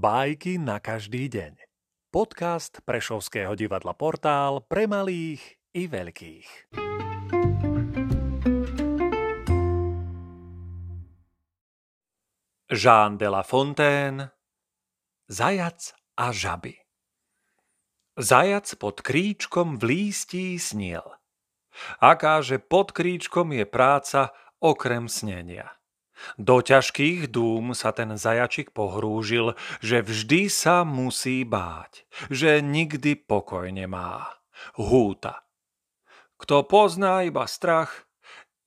Bajky na každý deň. Podcast Prešovského divadla Portál pre malých i veľkých. Jean de la Fontaine Zajac a žaby Zajac pod kríčkom v lístí sniel. Akáže pod kríčkom je práca okrem snenia. Do ťažkých dúm sa ten zajačik pohrúžil, že vždy sa musí báť, že nikdy pokoj nemá. Húta. Kto pozná iba strach,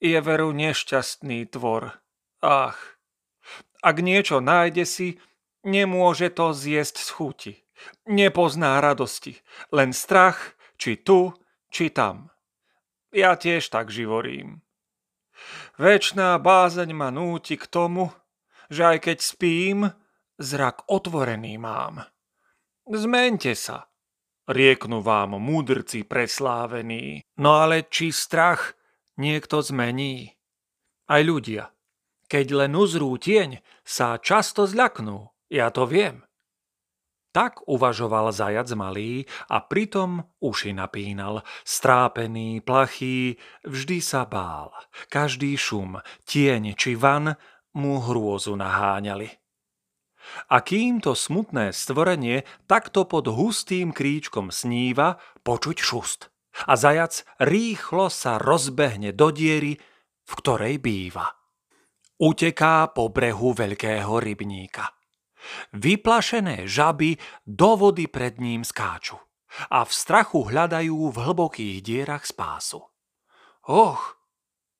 je veru nešťastný tvor. Ach, ak niečo nájde si, nemôže to zjesť z chuti. Nepozná radosti, len strach, či tu, či tam. Ja tiež tak živorím. Večná bázeň ma núti k tomu, že aj keď spím, zrak otvorený mám. Zmente sa, rieknú vám múdrci preslávení. No ale či strach niekto zmení? Aj ľudia, keď len uzrú tieň, sa často zľaknú, ja to viem. Tak uvažoval zajac malý a pritom uši napínal. Strápený, plachý, vždy sa bál. Každý šum, tieň či van mu hrôzu naháňali. A kým to smutné stvorenie takto pod hustým kríčkom sníva, počuť šust. A zajac rýchlo sa rozbehne do diery, v ktorej býva. Uteká po brehu veľkého rybníka. Vyplašené žaby do vody pred ním skáču a v strachu hľadajú v hlbokých dierach spásu. Och,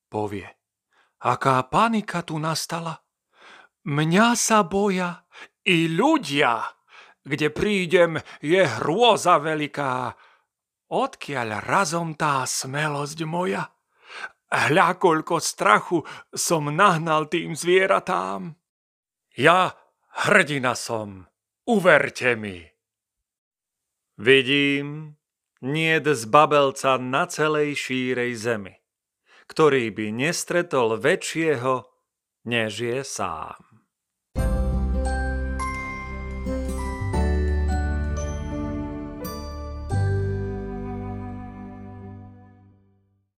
povie, aká panika tu nastala. Mňa sa boja i ľudia. Kde prídem, je hrôza veľká. Odkiaľ razom tá smelosť moja? Hľa, strachu som nahnal tým zvieratám. Ja Hrdina som, uverte mi. Vidím, nie z babelca na celej šírej zemi, ktorý by nestretol väčšieho, než je sám.